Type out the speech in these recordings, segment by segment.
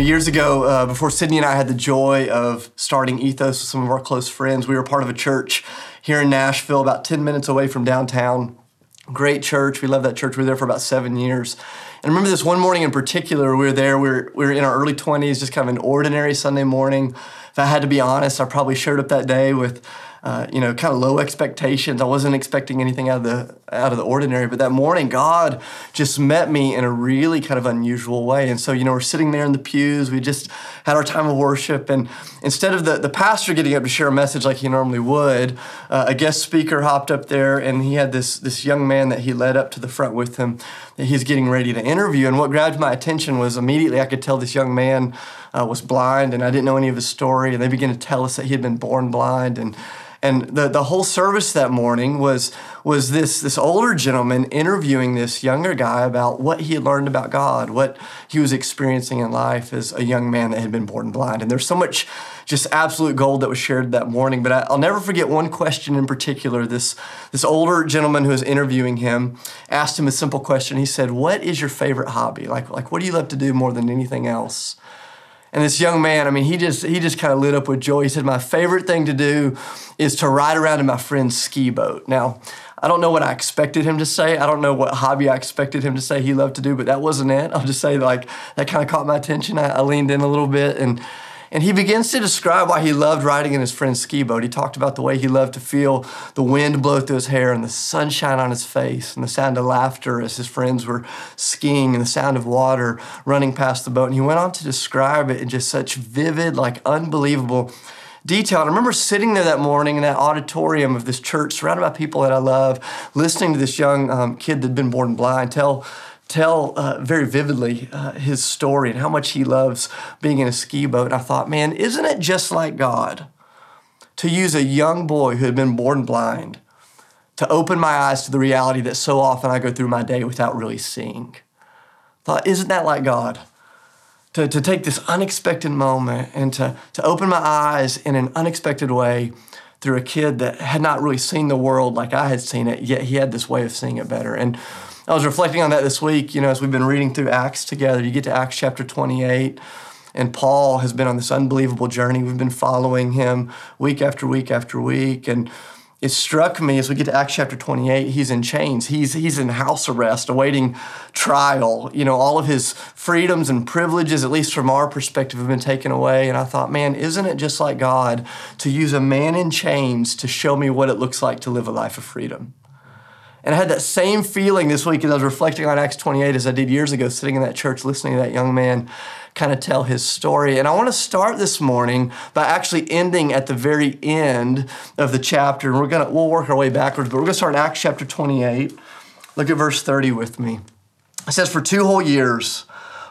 know, years ago, uh, before Sydney and I had the joy of starting Ethos with some of our close friends, we were part of a church here in Nashville, about 10 minutes away from downtown. Great church. We love that church. We were there for about seven years. And I remember this one morning in particular, we were there, we were, we were in our early 20s, just kind of an ordinary Sunday morning. If I had to be honest, I probably showed up that day with uh, you know, kind of low expectations. I wasn't expecting anything out of the out of the ordinary. But that morning, God just met me in a really kind of unusual way. And so, you know, we're sitting there in the pews. We just had our time of worship, and instead of the the pastor getting up to share a message like he normally would, uh, a guest speaker hopped up there, and he had this this young man that he led up to the front with him that he's getting ready to interview. And what grabbed my attention was immediately I could tell this young man uh, was blind, and I didn't know any of his story. And they began to tell us that he had been born blind, and and the, the whole service that morning was was this this older gentleman interviewing this younger guy about what he had learned about God, what he was experiencing in life as a young man that had been born blind. And there's so much just absolute gold that was shared that morning. But I, will never forget one question in particular. This this older gentleman who was interviewing him asked him a simple question. He said, "What is your favorite hobby? Like like what do you love to do more than anything else?" And this young man, I mean, he just he just kind of lit up with joy. He said, "My favorite thing to do is to ride around in my friend's ski boat." Now, I don't know what I expected him to say. I don't know what hobby I expected him to say he loved to do, but that wasn't it. I'll just say like that kind of caught my attention. I, I leaned in a little bit and and he begins to describe why he loved riding in his friend's ski boat. He talked about the way he loved to feel the wind blow through his hair and the sunshine on his face and the sound of laughter as his friends were skiing and the sound of water running past the boat. And he went on to describe it in just such vivid, like unbelievable detail. And I remember sitting there that morning in that auditorium of this church, surrounded by people that I love, listening to this young um, kid that'd been born blind tell tell uh, very vividly uh, his story and how much he loves being in a ski boat. And I thought, man, isn't it just like God to use a young boy who had been born blind to open my eyes to the reality that so often I go through my day without really seeing? I thought, isn't that like God? To, to take this unexpected moment and to, to open my eyes in an unexpected way through a kid that had not really seen the world like I had seen it, yet he had this way of seeing it better. And I was reflecting on that this week, you know, as we've been reading through Acts together. You get to Acts chapter 28, and Paul has been on this unbelievable journey. We've been following him week after week after week. And it struck me as we get to Acts chapter 28, he's in chains. He's, he's in house arrest, awaiting trial. You know, all of his freedoms and privileges, at least from our perspective, have been taken away. And I thought, man, isn't it just like God to use a man in chains to show me what it looks like to live a life of freedom? And I had that same feeling this week as I was reflecting on Acts 28 as I did years ago, sitting in that church listening to that young man kind of tell his story. And I want to start this morning by actually ending at the very end of the chapter. And we're gonna we'll work our way backwards, but we're gonna start in Acts chapter 28. Look at verse 30 with me. It says, For two whole years,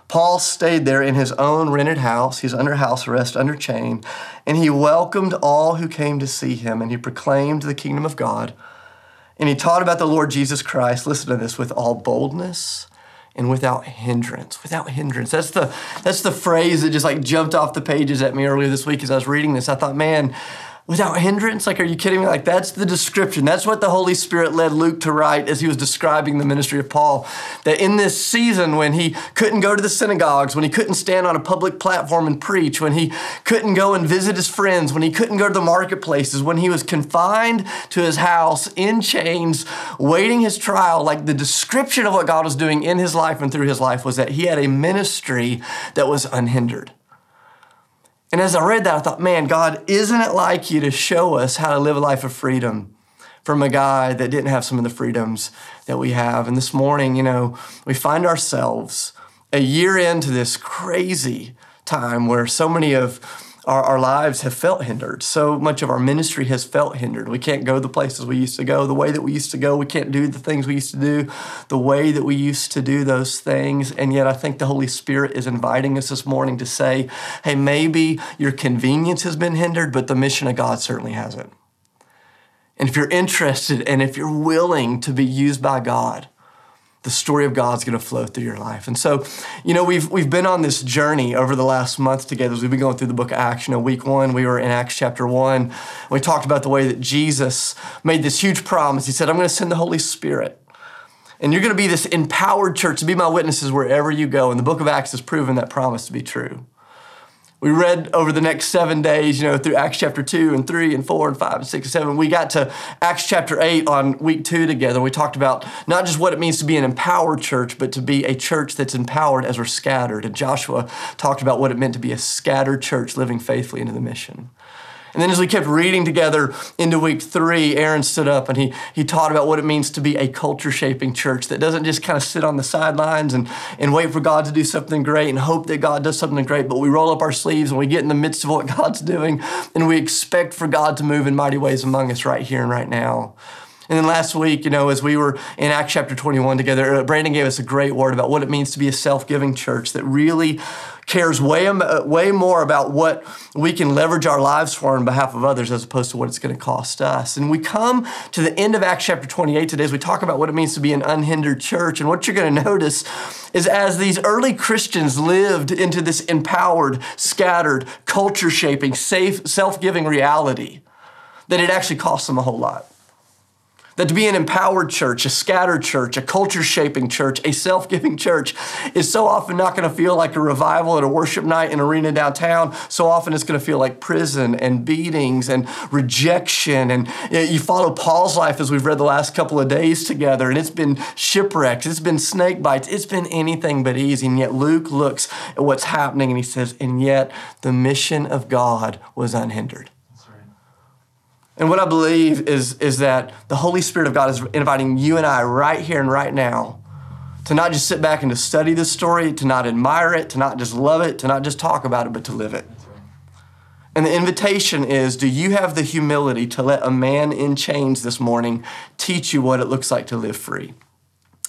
Paul stayed there in his own rented house. He's under house arrest, under chain, and he welcomed all who came to see him, and he proclaimed the kingdom of God and he taught about the Lord Jesus Christ, listen to this, with all boldness and without hindrance. Without hindrance. That's the that's the phrase that just like jumped off the pages at me earlier this week as I was reading this. I thought, man, without hindrance? Like, are you kidding me? Like, that's the description. That's what the Holy Spirit led Luke to write as he was describing the ministry of Paul. That in this season, when he couldn't go to the synagogues, when he couldn't stand on a public platform and preach, when he couldn't go and visit his friends, when he couldn't go to the marketplaces, when he was confined to his house in chains, waiting his trial, like the description of what God was doing in his life and through his life was that he had a ministry that was unhindered. And as I read that, I thought, man, God, isn't it like you to show us how to live a life of freedom from a guy that didn't have some of the freedoms that we have? And this morning, you know, we find ourselves a year into this crazy time where so many of our, our lives have felt hindered. So much of our ministry has felt hindered. We can't go the places we used to go, the way that we used to go. We can't do the things we used to do, the way that we used to do those things. And yet, I think the Holy Spirit is inviting us this morning to say, hey, maybe your convenience has been hindered, but the mission of God certainly hasn't. And if you're interested and if you're willing to be used by God, the story of God's going to flow through your life. And so, you know, we've we've been on this journey over the last month together as we've been going through the book of Acts. You know, week one, we were in Acts chapter one. We talked about the way that Jesus made this huge promise. He said, I'm going to send the Holy Spirit. And you're going to be this empowered church to be my witnesses wherever you go. And the book of Acts has proven that promise to be true. We read over the next seven days, you know, through Acts chapter 2 and 3 and 4 and 5 and 6 and 7. We got to Acts chapter 8 on week two together. We talked about not just what it means to be an empowered church, but to be a church that's empowered as we're scattered. And Joshua talked about what it meant to be a scattered church living faithfully into the mission. And then as we kept reading together into week three, Aaron stood up and he, he taught about what it means to be a culture shaping church that doesn't just kind of sit on the sidelines and, and wait for God to do something great and hope that God does something great, but we roll up our sleeves and we get in the midst of what God's doing and we expect for God to move in mighty ways among us right here and right now. And then last week, you know, as we were in Acts chapter 21 together, uh, Brandon gave us a great word about what it means to be a self giving church that really cares way, uh, way more about what we can leverage our lives for on behalf of others as opposed to what it's going to cost us. And we come to the end of Acts chapter 28 today as we talk about what it means to be an unhindered church. And what you're going to notice is as these early Christians lived into this empowered, scattered, culture shaping, safe, self giving reality, that it actually cost them a whole lot. That to be an empowered church, a scattered church, a culture shaping church, a self giving church is so often not going to feel like a revival at a worship night in arena downtown. So often it's going to feel like prison and beatings and rejection. And you follow Paul's life as we've read the last couple of days together, and it's been shipwrecks, it's been snake bites, it's been anything but easy. And yet Luke looks at what's happening and he says, and yet the mission of God was unhindered. And what I believe is, is that the Holy Spirit of God is inviting you and I right here and right now to not just sit back and to study this story, to not admire it, to not just love it, to not just talk about it, but to live it. And the invitation is do you have the humility to let a man in chains this morning teach you what it looks like to live free?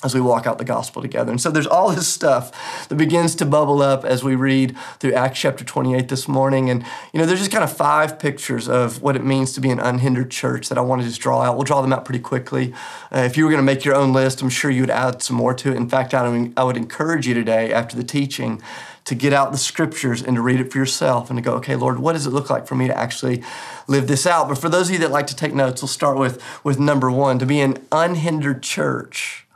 As we walk out the gospel together. And so there's all this stuff that begins to bubble up as we read through Acts chapter 28 this morning. And, you know, there's just kind of five pictures of what it means to be an unhindered church that I want to just draw out. We'll draw them out pretty quickly. Uh, if you were going to make your own list, I'm sure you would add some more to it. In fact, I would encourage you today after the teaching to get out the scriptures and to read it for yourself and to go, okay, Lord, what does it look like for me to actually live this out? But for those of you that like to take notes, we'll start with, with number one to be an unhindered church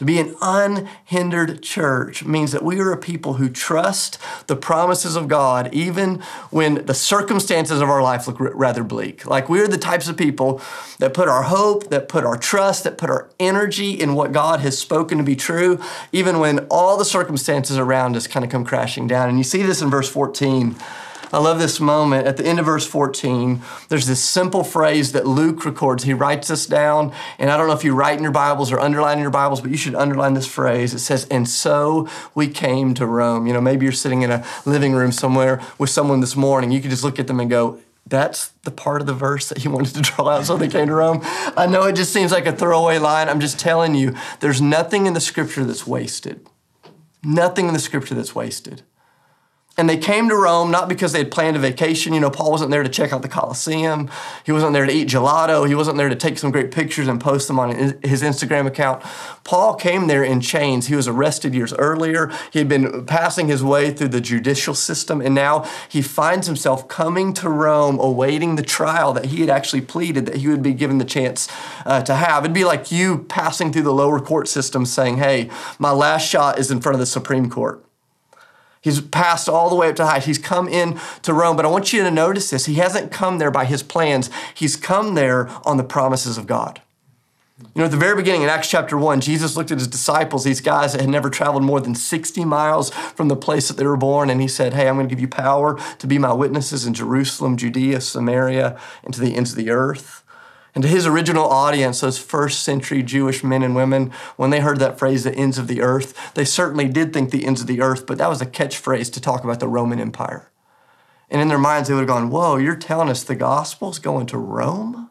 to be an unhindered church means that we are a people who trust the promises of God even when the circumstances of our life look rather bleak. Like we're the types of people that put our hope, that put our trust, that put our energy in what God has spoken to be true, even when all the circumstances around us kind of come crashing down. And you see this in verse 14. I love this moment. At the end of verse 14, there's this simple phrase that Luke records. He writes this down, and I don't know if you write in your Bibles or underline in your Bibles, but you should underline this phrase. It says, And so we came to Rome. You know, maybe you're sitting in a living room somewhere with someone this morning. You could just look at them and go, that's the part of the verse that he wanted to draw out so they came to Rome. I know it just seems like a throwaway line. I'm just telling you, there's nothing in the scripture that's wasted. Nothing in the scripture that's wasted. And they came to Rome not because they had planned a vacation. You know, Paul wasn't there to check out the Colosseum. He wasn't there to eat gelato. He wasn't there to take some great pictures and post them on his Instagram account. Paul came there in chains. He was arrested years earlier. He had been passing his way through the judicial system, and now he finds himself coming to Rome, awaiting the trial that he had actually pleaded that he would be given the chance uh, to have. It'd be like you passing through the lower court system saying, Hey, my last shot is in front of the Supreme Court. He's passed all the way up to high. He's come in to Rome, but I want you to notice this. He hasn't come there by his plans. He's come there on the promises of God. You know, at the very beginning in Acts chapter 1, Jesus looked at his disciples, these guys that had never traveled more than 60 miles from the place that they were born, and he said, Hey, I'm going to give you power to be my witnesses in Jerusalem, Judea, Samaria, and to the ends of the earth. And to his original audience, those first century Jewish men and women, when they heard that phrase, the ends of the earth, they certainly did think the ends of the earth, but that was a catchphrase to talk about the Roman Empire. And in their minds, they would have gone, Whoa, you're telling us the gospel's going to Rome?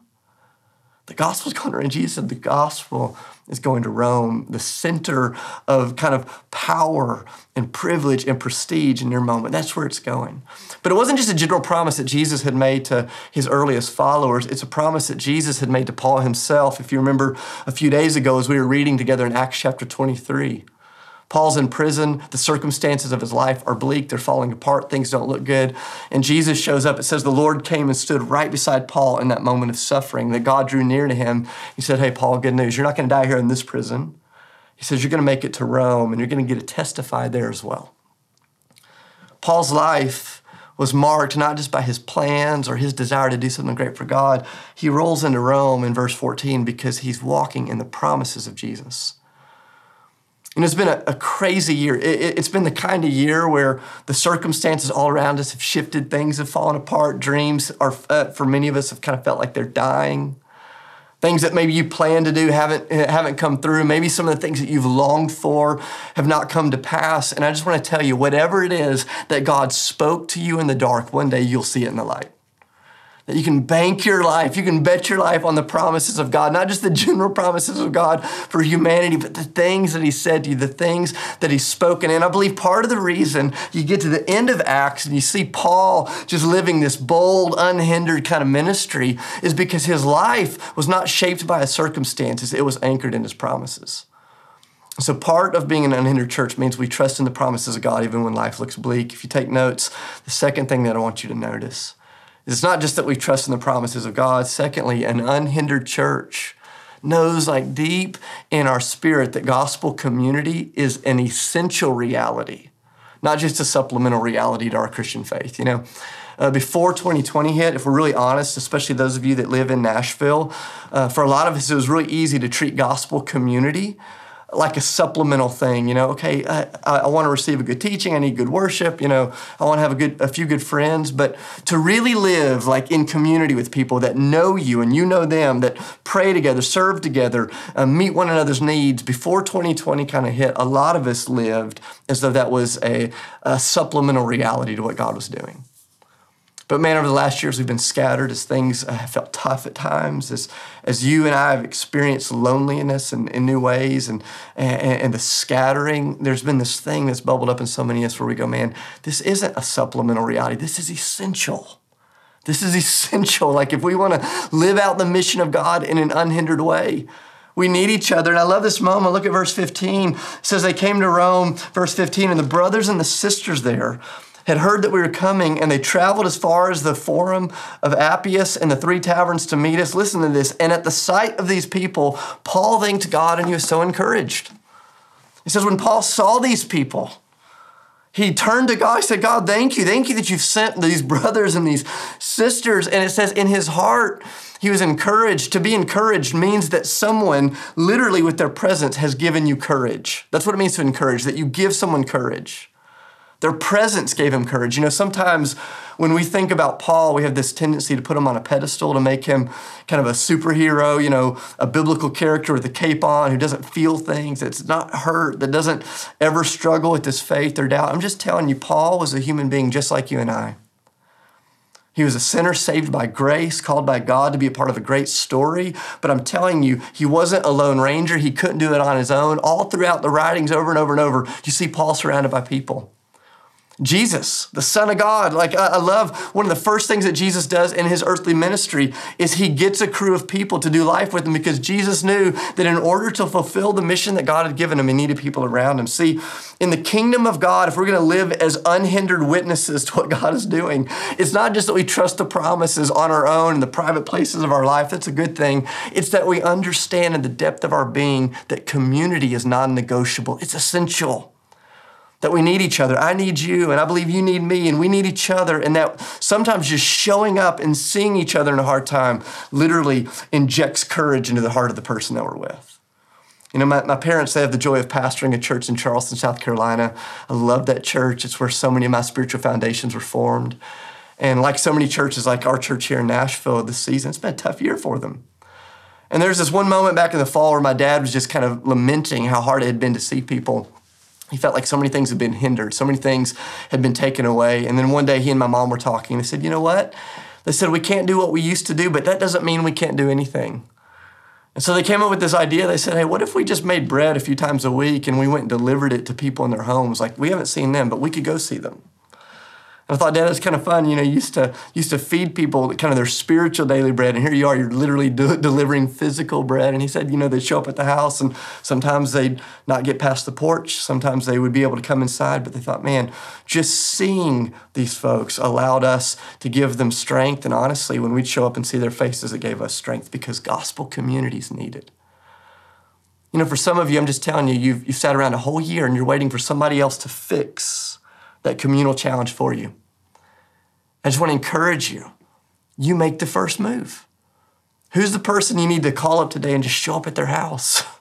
The gospel's going to Rome. Jesus said the gospel is going to Rome, the center of kind of power and privilege and prestige in your moment. That's where it's going. But it wasn't just a general promise that Jesus had made to his earliest followers, it's a promise that Jesus had made to Paul himself. If you remember a few days ago as we were reading together in Acts chapter 23. Paul's in prison. The circumstances of his life are bleak. They're falling apart. Things don't look good. And Jesus shows up. It says the Lord came and stood right beside Paul in that moment of suffering, that God drew near to him. He said, Hey, Paul, good news. You're not going to die here in this prison. He says, You're going to make it to Rome and you're going to get to testify there as well. Paul's life was marked not just by his plans or his desire to do something great for God. He rolls into Rome in verse 14 because he's walking in the promises of Jesus. And it's been a, a crazy year. It, has been the kind of year where the circumstances all around us have shifted, things have fallen apart, dreams are, uh, for many of us, have kind of felt like they're dying. Things that maybe you plan to do haven't, haven't come through. Maybe some of the things that you've longed for have not come to pass. And I just want to tell you whatever it is that God spoke to you in the dark, one day you'll see it in the light. That you can bank your life, you can bet your life on the promises of God, not just the general promises of God for humanity, but the things that He said to you, the things that He's spoken. And I believe part of the reason you get to the end of Acts and you see Paul just living this bold, unhindered kind of ministry is because his life was not shaped by his circumstances, it was anchored in His promises. So, part of being an unhindered church means we trust in the promises of God even when life looks bleak. If you take notes, the second thing that I want you to notice it's not just that we trust in the promises of God. Secondly, an unhindered church knows like deep in our spirit that gospel community is an essential reality, not just a supplemental reality to our Christian faith. You know, uh, before 2020 hit, if we're really honest, especially those of you that live in Nashville, uh, for a lot of us, it was really easy to treat gospel community like a supplemental thing. You know, okay, I, I want to receive a good teaching. I need good worship. You know, I want to have a good, a few good friends. But to really live like in community with people that know you and you know them, that pray together, serve together, uh, meet one another's needs. Before 2020 kind of hit, a lot of us lived as though that was a, a supplemental reality to what God was doing. But man, over the last years, we've been scattered as things uh, have felt tough at times, as, as you and I have experienced loneliness in, in new ways and, and, and the scattering. There's been this thing that's bubbled up in so many of us where we go, man, this isn't a supplemental reality. This is essential. This is essential. Like if we want to live out the mission of God in an unhindered way, we need each other. And I love this moment. Look at verse 15. It says they came to Rome, verse 15, and the brothers and the sisters there had heard that we were coming, and they traveled as far as the Forum of Appius and the three taverns to meet us. Listen to this. And at the sight of these people, Paul thanked God, and he was so encouraged. He says, when Paul saw these people, he turned to God. He said, God, thank you. Thank you that you've sent these brothers and these sisters. And it says, in his heart, he was encouraged. To be encouraged means that someone, literally with their presence, has given you courage. That's what it means to encourage, that you give someone courage. Their presence gave him courage. You know, sometimes when we think about Paul, we have this tendency to put him on a pedestal, to make him kind of a superhero, you know, a biblical character with a cape on who doesn't feel things, that's not hurt, that doesn't ever struggle with this faith or doubt. I'm just telling you, Paul was a human being just like you and I. He was a sinner saved by grace, called by God to be a part of a great story. But I'm telling you, he wasn't a lone ranger. He couldn't do it on his own. All throughout the writings, over and over and over, you see Paul surrounded by people. Jesus, the Son of God. Like, I love one of the first things that Jesus does in his earthly ministry is he gets a crew of people to do life with him because Jesus knew that in order to fulfill the mission that God had given him, he needed people around him. See, in the kingdom of God, if we're going to live as unhindered witnesses to what God is doing, it's not just that we trust the promises on our own in the private places of our life. That's a good thing. It's that we understand in the depth of our being that community is non negotiable, it's essential that we need each other. I need you, and I believe you need me, and we need each other. And that sometimes just showing up and seeing each other in a hard time literally injects courage into the heart of the person that we're with. You know, my, my parents, they have the joy of pastoring a church in Charleston, South Carolina. I love that church. It's where so many of my spiritual foundations were formed. And like so many churches, like our church here in Nashville this season, it's been a tough year for them. And there's this one moment back in the fall where my dad was just kind of lamenting how hard it had been to see people he felt like so many things had been hindered, so many things had been taken away. And then one day he and my mom were talking. And they said, You know what? They said, We can't do what we used to do, but that doesn't mean we can't do anything. And so they came up with this idea. They said, Hey, what if we just made bread a few times a week and we went and delivered it to people in their homes? Like, we haven't seen them, but we could go see them. I thought, Dad, that's kind of fun. You know, you used to used to feed people kind of their spiritual daily bread, and here you are, you're literally do, delivering physical bread. And he said, you know, they'd show up at the house, and sometimes they'd not get past the porch. Sometimes they would be able to come inside, but they thought, man, just seeing these folks allowed us to give them strength. And honestly, when we'd show up and see their faces, it gave us strength because gospel communities needed. You know, for some of you, I'm just telling you, you've, you've sat around a whole year and you're waiting for somebody else to fix that communal challenge for you. I just want to encourage you. You make the first move. Who's the person you need to call up today and just show up at their house?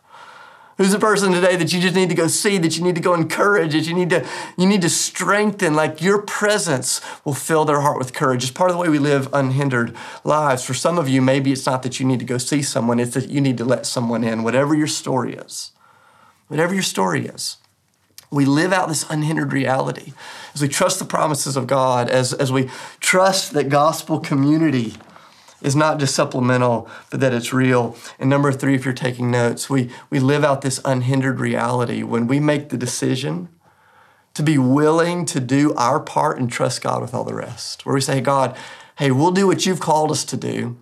Who's the person today that you just need to go see, that you need to go encourage, that you need to you need to strengthen? Like your presence will fill their heart with courage. It's part of the way we live unhindered lives. For some of you, maybe it's not that you need to go see someone, it's that you need to let someone in, whatever your story is. Whatever your story is. We live out this unhindered reality as we trust the promises of God, as, as we trust that gospel community is not just supplemental, but that it's real. And number three, if you're taking notes, we, we live out this unhindered reality when we make the decision to be willing to do our part and trust God with all the rest. Where we say, God, hey, we'll do what you've called us to do,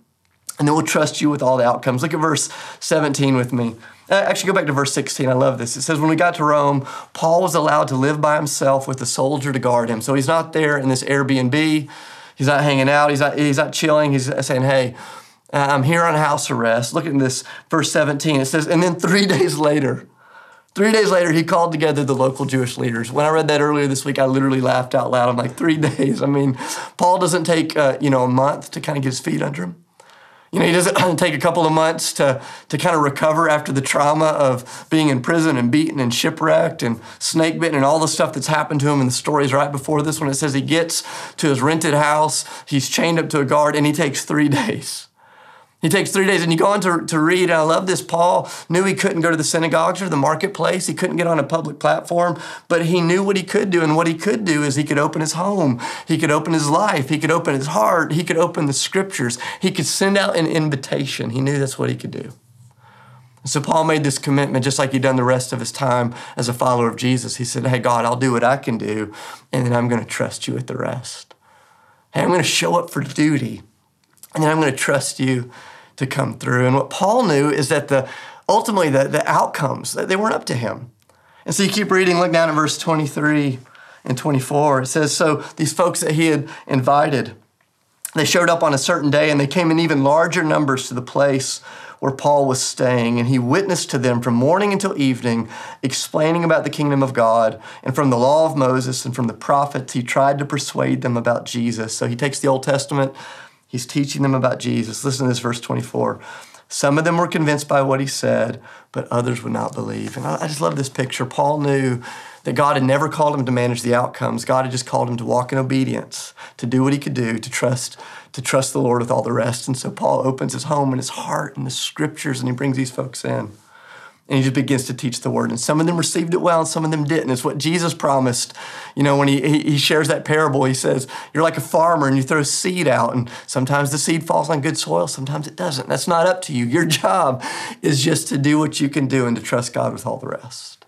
and then we'll trust you with all the outcomes. Look at verse 17 with me. Uh, actually, go back to verse 16. I love this. It says, When we got to Rome, Paul was allowed to live by himself with a soldier to guard him. So he's not there in this Airbnb He's not hanging out. He's not, he's not chilling. He's saying, hey, I'm here on house arrest. Look at this, verse 17. It says, and then three days later, three days later, he called together the local Jewish leaders. When I read that earlier this week, I literally laughed out loud. I'm like, three days. I mean, Paul doesn't take, uh, you know, a month to kind of get his feet under him. You know, he doesn't take a couple of months to, to kind of recover after the trauma of being in prison and beaten and shipwrecked and snake bitten and all the stuff that's happened to him in the stories right before this one. It says he gets to his rented house, he's chained up to a guard, and he takes three days. He takes three days, and you go on to, to read, I love this. Paul knew he couldn't go to the synagogues or the marketplace. He couldn't get on a public platform, but he knew what he could do. And what he could do is he could open his home, he could open his life, he could open his heart, he could open the scriptures, he could send out an invitation. He knew that's what he could do. So Paul made this commitment just like he'd done the rest of his time as a follower of Jesus. He said, Hey, God, I'll do what I can do, and then I'm going to trust you with the rest. Hey, I'm going to show up for duty and then I'm going to trust you to come through. And what Paul knew is that the ultimately the, the outcomes they weren't up to him. And so you keep reading, look down at verse 23 and 24. It says, So these folks that he had invited, they showed up on a certain day and they came in even larger numbers to the place where Paul was staying, and he witnessed to them from morning until evening, explaining about the kingdom of God. And from the law of Moses and from the prophets, he tried to persuade them about Jesus. So he takes the Old Testament, He's teaching them about Jesus. Listen to this, verse 24. Some of them were convinced by what he said, but others would not believe. And I just love this picture. Paul knew that God had never called him to manage the outcomes. God had just called him to walk in obedience, to do what he could do, to trust, to trust the Lord with all the rest. And so Paul opens his home and his heart and the scriptures, and he brings these folks in and he just begins to teach the word. And some of them received it well, and some of them didn't. It's what Jesus promised. You know, when he, he shares that parable, he says, You're like a farmer and you throw seed out, and sometimes the seed falls on good soil, sometimes it doesn't. That's not up to you. Your job is just to do what you can do and to trust God with all the rest.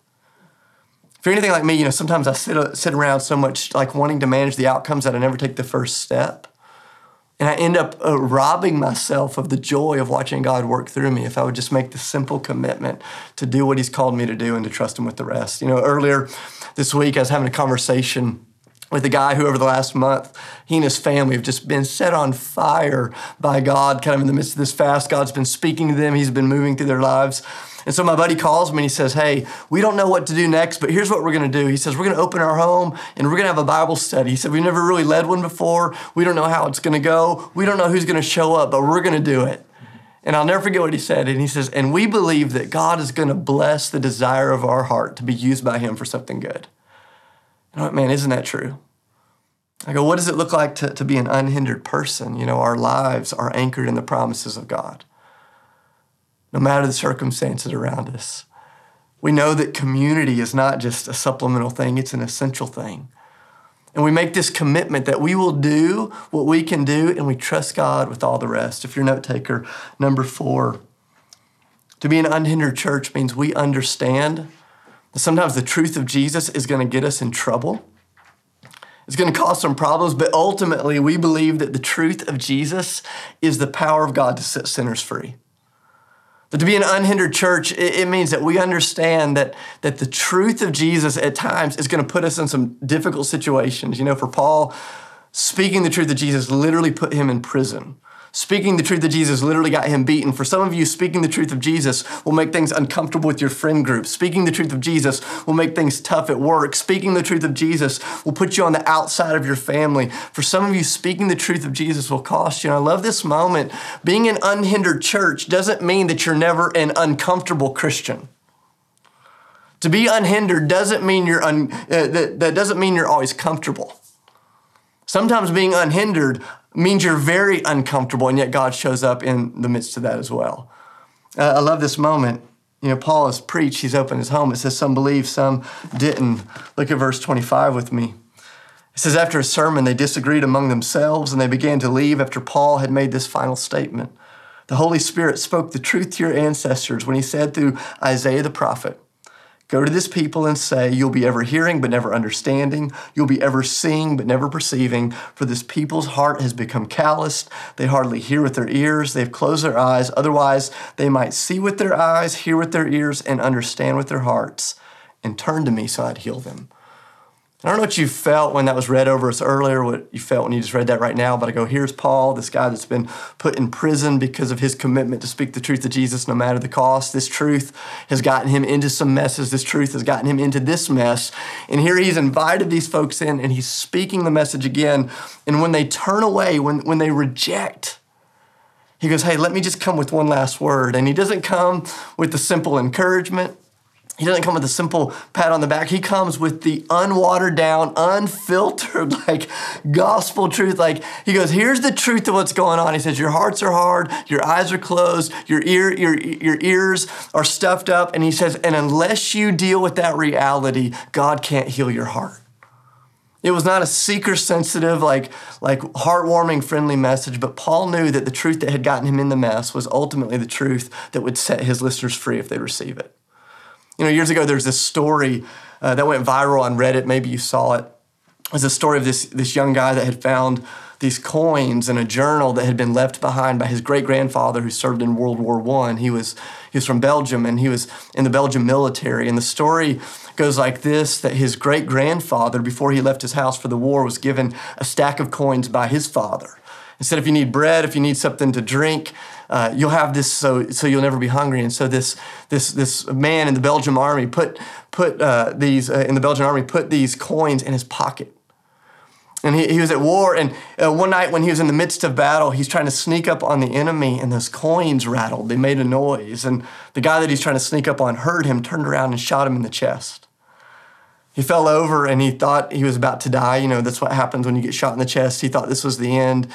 If you're anything like me, you know, sometimes I sit, sit around so much like wanting to manage the outcomes that I never take the first step. And I end up uh, robbing myself of the joy of watching God work through me if I would just make the simple commitment to do what He's called me to do and to trust Him with the rest. You know, earlier this week, I was having a conversation with a guy who, over the last month, he and his family have just been set on fire by God, kind of in the midst of this fast. God's been speaking to them, He's been moving through their lives. And so my buddy calls me and he says, Hey, we don't know what to do next, but here's what we're going to do. He says, We're going to open our home and we're going to have a Bible study. He said, We've never really led one before. We don't know how it's going to go. We don't know who's going to show up, but we're going to do it. And I'll never forget what he said. And he says, And we believe that God is going to bless the desire of our heart to be used by Him for something good. And I went, Man, isn't that true? I go, what does it look like to, to be an unhindered person? You know, our lives are anchored in the promises of God no matter the circumstances around us. We know that community is not just a supplemental thing, it's an essential thing. And we make this commitment that we will do what we can do and we trust God with all the rest. If you're a note taker, number four, to be an unhindered church means we understand that sometimes the truth of Jesus is going to get us in trouble. It's going to cause some problems, but ultimately we believe that the truth of Jesus is the power of God to set sinners free. That to be an unhindered church, it, it, means that we understand that, that the truth of Jesus at times is going to put us in some difficult situations. You know, for Paul, speaking the truth of Jesus literally put him in prison. Speaking the truth of Jesus literally got him beaten. For some of you, speaking the truth of Jesus will make things uncomfortable with your friend group. Speaking the truth of Jesus will make things tough at work. Speaking the truth of Jesus will put you on the outside of your family. For some of you, speaking the truth of Jesus will cost you. And I love this moment. Being an unhindered church doesn't mean that you're never an uncomfortable Christian. To be unhindered doesn't mean you're un, uh, that, that doesn't mean you're always comfortable. Sometimes being unhindered means you're very uncomfortable, and yet God shows up in the midst of that as well. Uh, I love this moment. You know, Paul has preached, he's opened his home. It says some believed, some didn't. Look at verse 25 with me. It says, After a sermon, they disagreed among themselves and they began to leave after Paul had made this final statement. The Holy Spirit spoke the truth to your ancestors when he said through Isaiah the prophet, Go to this people and say, You'll be ever hearing, but never understanding. You'll be ever seeing, but never perceiving. For this people's heart has become calloused. They hardly hear with their ears. They've closed their eyes. Otherwise, they might see with their eyes, hear with their ears, and understand with their hearts, and turn to me so I'd heal them. I don't know what you felt when that was read over us earlier, what you felt when you just read that right now, but I go, here's Paul, this guy that's been put in prison because of his commitment to speak the truth of Jesus no matter the cost. This truth has gotten him into some messes. This truth has gotten him into this mess. And here he's invited these folks in and he's speaking the message again. And when they turn away, when, when they reject, he goes, Hey, let me just come with one last word. And he doesn't come with the simple encouragement. He doesn't come with a simple pat on the back. He comes with the unwatered down, unfiltered, like gospel truth. Like he goes, here's the truth of what's going on. He says, your hearts are hard, your eyes are closed, your ear, your, your ears are stuffed up. And he says, and unless you deal with that reality, God can't heal your heart. It was not a seeker sensitive, like, like heartwarming, friendly message, but Paul knew that the truth that had gotten him in the mess was ultimately the truth that would set his listeners free if they receive it. You know, years ago, there's this story uh, that went viral on Reddit. Maybe you saw it. It was a story of this, this young guy that had found these coins in a journal that had been left behind by his great grandfather who served in World War I. He was, he was from Belgium and he was in the Belgian military. And the story goes like this that his great grandfather, before he left his house for the war, was given a stack of coins by his father. He said, if you need bread, if you need something to drink, uh, you'll have this so so you'll never be hungry. And so this this this man in the Belgian army put put uh, these uh, in the Belgian army put these coins in his pocket. And he, he was at war, and uh, one night when he was in the midst of battle, he's trying to sneak up on the enemy, and those coins rattled. They made a noise. And the guy that he's trying to sneak up on heard him, turned around, and shot him in the chest. He fell over and he thought he was about to die. You know, that's what happens when you get shot in the chest. He thought this was the end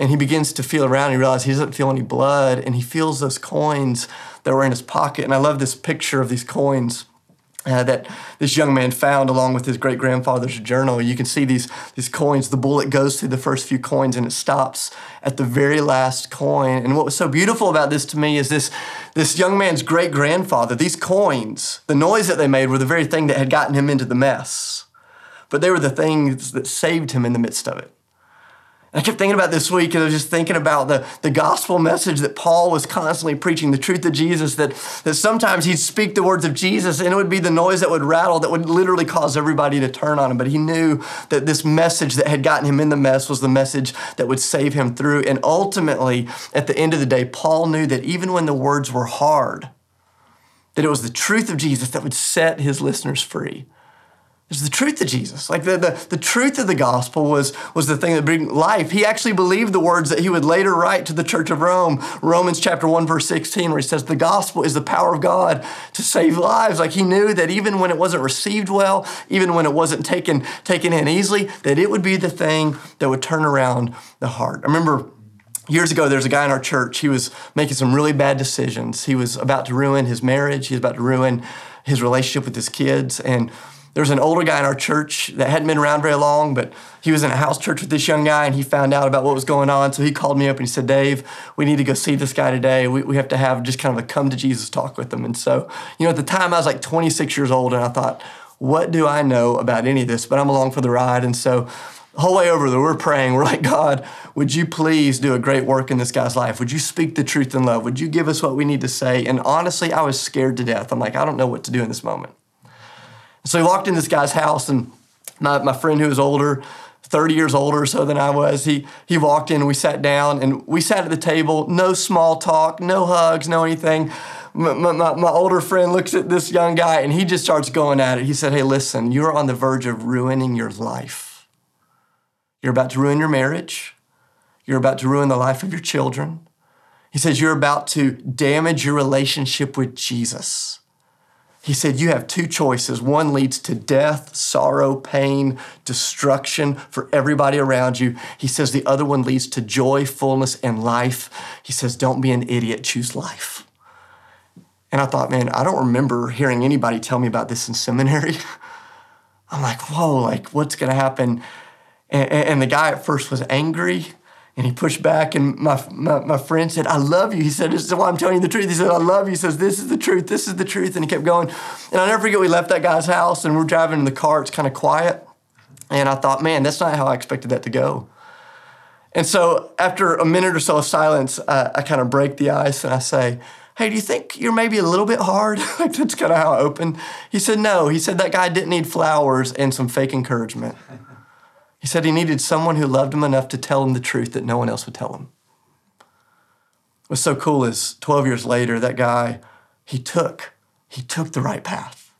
and he begins to feel around. And he realizes he doesn't feel any blood, and he feels those coins that were in his pocket. And I love this picture of these coins. Uh, that this young man found along with his great grandfather's journal. You can see these, these coins. The bullet goes through the first few coins and it stops at the very last coin. And what was so beautiful about this to me is this, this young man's great grandfather, these coins, the noise that they made were the very thing that had gotten him into the mess. But they were the things that saved him in the midst of it. I kept thinking about this week, and I was just thinking about the, the gospel message that Paul was constantly preaching, the truth of Jesus, that, that sometimes he'd speak the words of Jesus, and it would be the noise that would rattle that would literally cause everybody to turn on him. But he knew that this message that had gotten him in the mess was the message that would save him through. And ultimately, at the end of the day, Paul knew that even when the words were hard, that it was the truth of Jesus that would set his listeners free. It's the truth of Jesus. Like the, the, the truth of the gospel was, was the thing that bring life. He actually believed the words that he would later write to the church of Rome, Romans chapter 1, verse 16, where he says, The gospel is the power of God to save lives. Like he knew that even when it wasn't received well, even when it wasn't taken, taken in easily, that it would be the thing that would turn around the heart. I remember years ago, there's a guy in our church. He was making some really bad decisions. He was about to ruin his marriage. He was about to ruin his relationship with his kids. And there was an older guy in our church that hadn't been around very long, but he was in a house church with this young guy and he found out about what was going on. So he called me up and he said, Dave, we need to go see this guy today. We, we have to have just kind of a come to Jesus talk with him. And so, you know, at the time I was like 26 years old and I thought, what do I know about any of this? But I'm along for the ride. And so the whole way over there, we're praying. We're like, God, would you please do a great work in this guy's life? Would you speak the truth in love? Would you give us what we need to say? And honestly, I was scared to death. I'm like, I don't know what to do in this moment. So he walked in this guy's house, and my, my friend who was older 30 years older or so than I was. He, he walked in, we sat down, and we sat at the table, no small talk, no hugs, no anything. My, my, my older friend looks at this young guy and he just starts going at it. He said, Hey, listen, you're on the verge of ruining your life. You're about to ruin your marriage. You're about to ruin the life of your children. He says, You're about to damage your relationship with Jesus. He said, You have two choices. One leads to death, sorrow, pain, destruction for everybody around you. He says, The other one leads to joy, fullness, and life. He says, Don't be an idiot, choose life. And I thought, man, I don't remember hearing anybody tell me about this in seminary. I'm like, whoa, like, what's going to happen? And, and, the guy at first was angry and he pushed back. And my, my, my, friend said, I love you. He said, This is why I'm telling you the truth. He said, I love you. He says, This is the truth. This is the truth. And he kept going. And I'll never forget, we left that guy's house and we're driving in the car. It's kind of quiet. And I thought, man, that's not how I expected that to go. And so after a minute or so of silence, uh, I kind of break the ice and I say, Hey, do you think you're maybe a little bit hard? like that's kind of how I opened. He said, No. He said that guy didn't need flowers and some fake encouragement. He said he needed someone who loved him enough to tell him the truth that no one else would tell him. What's so cool is 12 years later, that guy, he took, he took the right path.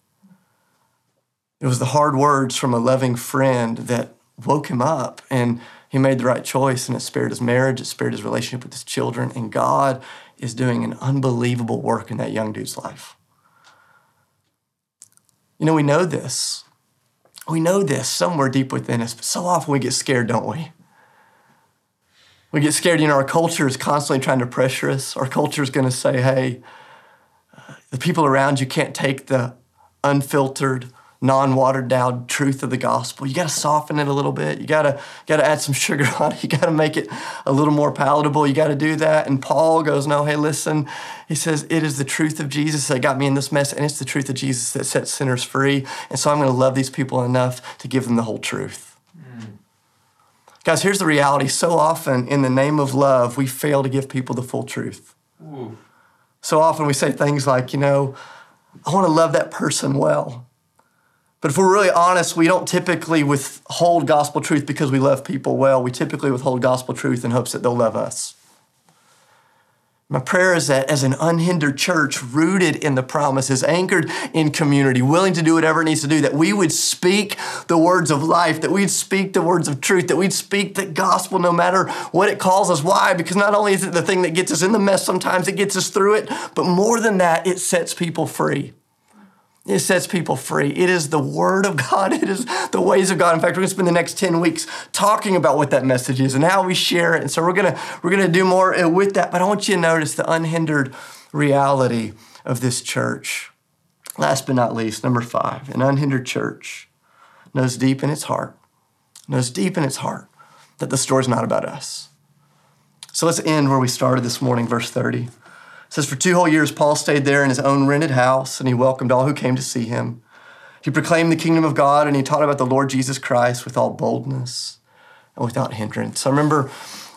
It was the hard words from a loving friend that woke him up and he made the right choice and it spared his marriage, it spared his relationship with his children, and God is doing an unbelievable work in that young dude's life. You know, we know this we know this somewhere deep within us, but so often we get scared, don't we? We get scared. You know, our culture is constantly trying to pressure us. Our culture is going to say, hey, uh, the people around you can't take the unfiltered, non-watered down truth of the gospel. You got to soften it a little bit. You got to got to add some sugar on it. You got to make it a little more palatable. You got to do that. And Paul goes, "No, hey, listen." He says, "It is the truth of Jesus that got me in this mess, and it's the truth of Jesus that sets sinners free. And so I'm going to love these people enough to give them the whole truth." Mm. Guys, here's the reality. So often, in the name of love, we fail to give people the full truth. Ooh. So often we say things like, you know, I want to love that person well. But if we're really honest, we don't typically withhold gospel truth because we love people well. We typically withhold gospel truth in hopes that they'll love us. My prayer is that as an unhindered church, rooted in the promises, anchored in community, willing to do whatever it needs to do, that we would speak the words of life, that we'd speak the words of truth, that we'd speak the gospel no matter what it calls us. Why? Because not only is it the thing that gets us in the mess, sometimes it gets us through it, but more than that, it sets people free. It sets people free. It is the Word of God. It is the ways of God. In fact, we're going to spend the next 10 weeks talking about what that message is and how we share it. And so we're going to, we're going to do more uh, with that. But I want you to notice the unhindered reality of this church. Last but not least, number five, an unhindered church knows deep in its heart, knows deep in its heart that the story's not about us. So let's end where we started this morning, verse 30. It says, For two whole years, Paul stayed there in his own rented house, and he welcomed all who came to see him. He proclaimed the kingdom of God, and he taught about the Lord Jesus Christ with all boldness and without hindrance. I remember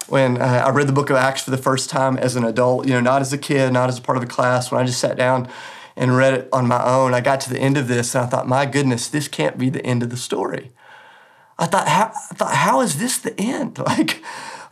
when uh, I read the book of Acts for the first time as an adult, you know, not as a kid, not as a part of a class, when I just sat down and read it on my own, I got to the end of this and I thought, my goodness, this can't be the end of the story. I thought, how, I thought, how is this the end? Like,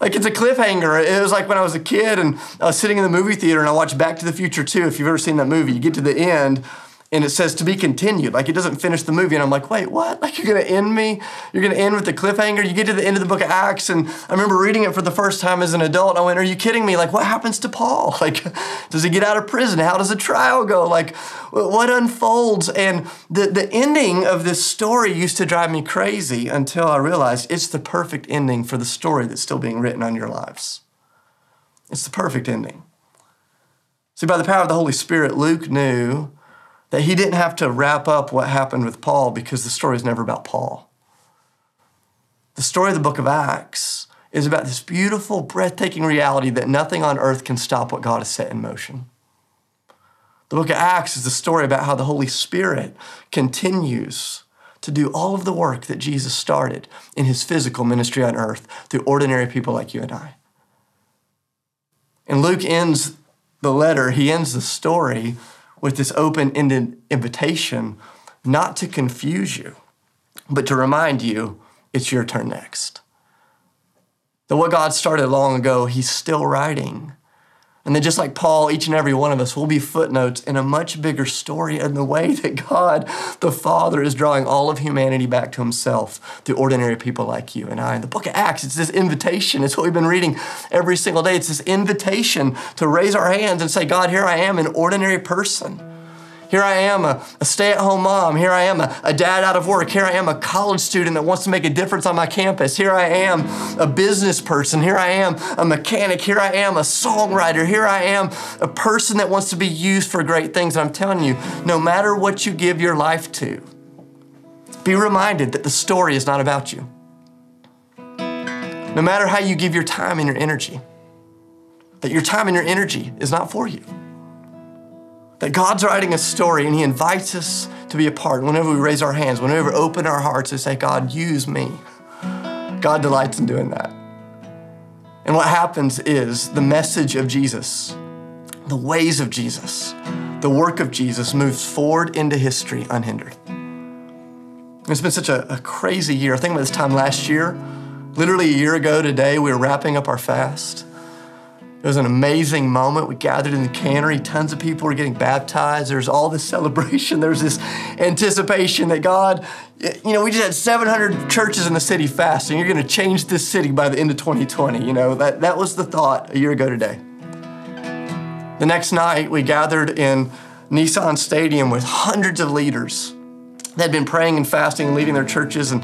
like it's a cliffhanger. It was like when I was a kid and I was sitting in the movie theater and I watched Back to the Future 2. If you've ever seen that movie, you get to the end and it says to be continued. Like it doesn't finish the movie. And I'm like, wait, what? Like you're gonna end me? You're gonna end with the cliffhanger? You get to the end of the book of Acts, and I remember reading it for the first time as an adult. And I went, Are you kidding me? Like, what happens to Paul? Like, does he get out of prison? How does the trial go? Like, what unfolds? And the, the ending of this story used to drive me crazy until I realized it's the perfect ending for the story that's still being written on your lives. It's the perfect ending. See, by the power of the Holy Spirit, Luke knew that he didn't have to wrap up what happened with Paul because the story is never about Paul. The story of the book of Acts is about this beautiful, breathtaking reality that nothing on earth can stop what God has set in motion. The book of Acts is the story about how the Holy Spirit continues to do all of the work that Jesus started in his physical ministry on earth through ordinary people like you and I. And Luke ends the letter, he ends the story with this open ended invitation not to confuse you, but to remind you it's your turn next. That what God started long ago, He's still writing. And then, just like Paul, each and every one of us will be footnotes in a much bigger story in the way that God, the Father, is drawing all of humanity back to Himself through ordinary people like you and I. In the book of Acts, it's this invitation. It's what we've been reading every single day. It's this invitation to raise our hands and say, God, here I am, an ordinary person. Here I am, a, a stay at home mom. Here I am, a, a dad out of work. Here I am, a college student that wants to make a difference on my campus. Here I am, a business person. Here I am, a mechanic. Here I am, a songwriter. Here I am, a person that wants to be used for great things. And I'm telling you, no matter what you give your life to, be reminded that the story is not about you. No matter how you give your time and your energy, that your time and your energy is not for you that God's writing a story and He invites us to be a part. Whenever we raise our hands, whenever we open our hearts and say, God, use me, God delights in doing that. And what happens is the message of Jesus, the ways of Jesus, the work of Jesus moves forward into history unhindered. It's been such a, a crazy year. I think about this time last year, literally a year ago today, we were wrapping up our fast. It was an amazing moment. We gathered in the cannery. Tons of people were getting baptized. There's all this celebration. There's this anticipation that God, you know, we just had 700 churches in the city fasting. You're going to change this city by the end of 2020. You know, that, that was the thought a year ago today. The next night, we gathered in Nissan Stadium with hundreds of leaders that had been praying and fasting and leading their churches. And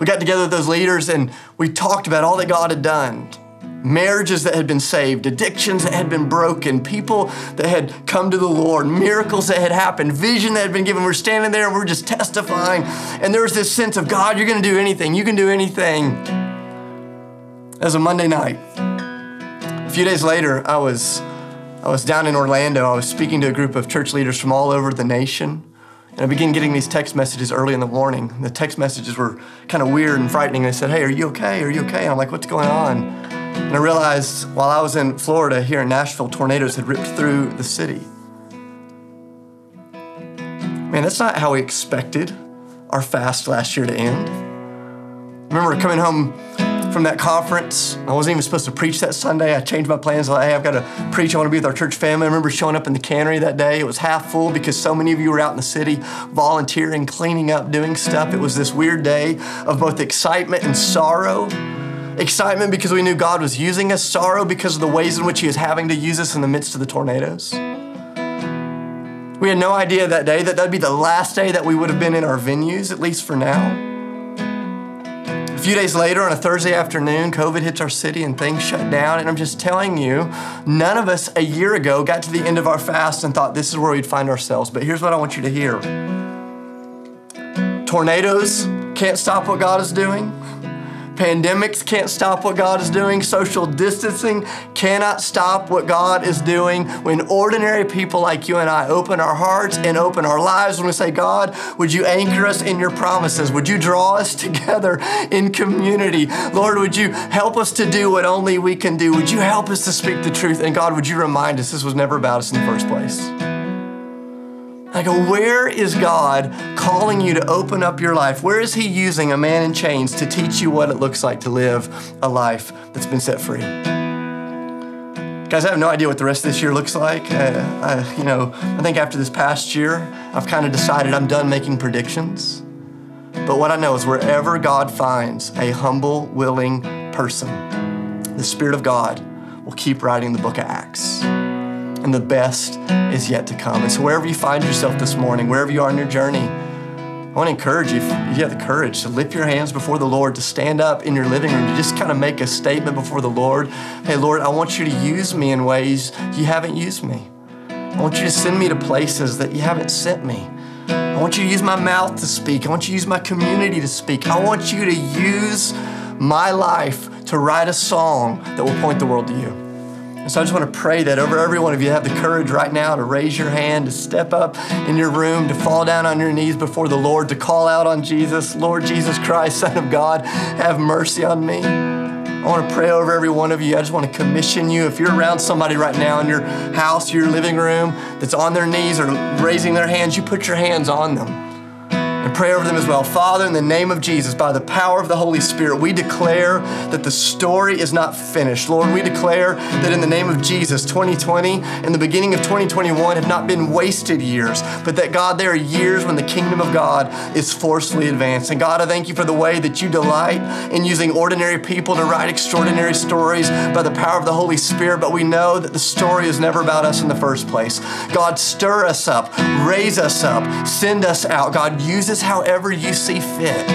we got together with those leaders and we talked about all that God had done marriages that had been saved, addictions that had been broken, people that had come to the Lord, miracles that had happened, vision that had been given. We're standing there and we're just testifying. And there was this sense of God, you're going to do anything. You can do anything. As a Monday night. A few days later, I was I was down in Orlando. I was speaking to a group of church leaders from all over the nation. And I began getting these text messages early in the morning. The text messages were kind of weird and frightening. They said, Hey, are you okay? Are you okay? And I'm like, What's going on? And I realized while I was in Florida, here in Nashville, tornadoes had ripped through the city. Man, that's not how we expected our fast last year to end. I remember coming home from that conference. I wasn't even supposed to preach that Sunday. I changed my plans. Like, hey, I've got to preach. I want to be with our church family. I remember showing up in the cannery that day. It was half full because so many of you were out in the city volunteering, cleaning up, doing stuff. It was this weird day of both excitement and sorrow. Excitement because we knew God was using us, sorrow because of the ways in which He was having to use us in the midst of the tornadoes. We had no idea that day that that'd be the last day that we would have been in our venues, at least for now. A few days later, on a Thursday afternoon, COVID hits our city and things shut down. And I'm just telling you, none of us a year ago got to the end of our fast and thought this is where we'd find ourselves. But here's what I want you to hear tornadoes can't stop what God is doing. Pandemics can't stop what God is doing. Social distancing cannot stop what God is doing. When ordinary people like you and I open our hearts and open our lives, when we say, God, would you anchor us in your promises? Would you draw us together in community? Lord, would you help us to do what only we can do? Would you help us to speak the truth? And God, would you remind us this was never about us in the first place? Go, where is God calling you to open up your life? Where is He using a man in chains to teach you what it looks like to live a life that's been set free? Guys, I have no idea what the rest of this year looks like. Uh, I, you know, I think after this past year, I've kind of decided I'm done making predictions. But what I know is wherever God finds a humble, willing person, the Spirit of God will keep writing the book of Acts and the best is yet to come. And so, wherever you find yourself this morning, wherever you are in your journey, I want to encourage you, if you have the courage to lift your hands before the Lord, to stand up in your living room, to just kind of make a statement before the Lord. Hey, Lord, I want you to use me in ways you haven't used me. I want you to send me to places that you haven't sent me. I want you to use my mouth to speak. I want you to use my community to speak. I want you to use my life to write a song that will point the world to you. And so I just want to pray that over every one of you have the courage right now to raise your hand, to step up in your room, to fall down on your knees before the Lord, to call out on Jesus, Lord Jesus Christ, Son of God, have mercy on me. I want to pray over every one of you. I just want to commission you. If you're around somebody right now in your house, your living room, that's on their knees or raising their hands, you put your hands on them. And pray over them as well. Father, in the name of Jesus, by the power of the Holy Spirit, we declare that the story is not finished. Lord, we declare that in the name of Jesus, 2020 and the beginning of 2021 have not been wasted years, but that God, there are years when the kingdom of God is forcefully advanced. And God, I thank you for the way that you delight in using ordinary people to write extraordinary stories by the power of the Holy Spirit. But we know that the story is never about us in the first place. God, stir us up, raise us up, send us out. God, use us however you see fit.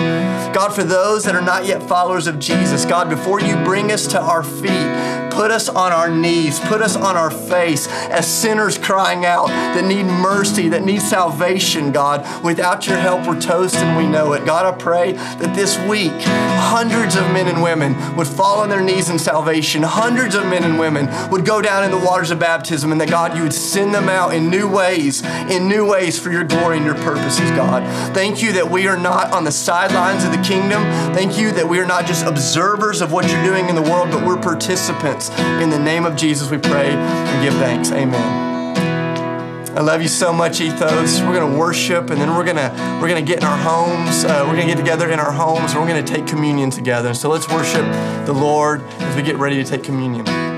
God, for those that are not yet followers of Jesus, God, before you bring us to our feet, put us on our knees, put us on our face as sinners crying out that need mercy, that need salvation, God. Without your help, we're toast and we know it. God, I pray that this week, hundreds of men and women would fall on their knees in salvation. Hundreds of men and women would go down in the waters of baptism, and that God, you would send them out in new ways, in new ways for your glory and your purposes, God. Thank you that we are not on the sidelines of the kingdom. Thank you that we are not just observers of what you're doing in the world, but we're participants. In the name of Jesus, we pray and give thanks. Amen. I love you so much, Ethos. We're gonna worship, and then we're gonna we're gonna get in our homes. Uh, we're gonna get together in our homes, and we're gonna take communion together. So let's worship the Lord as we get ready to take communion.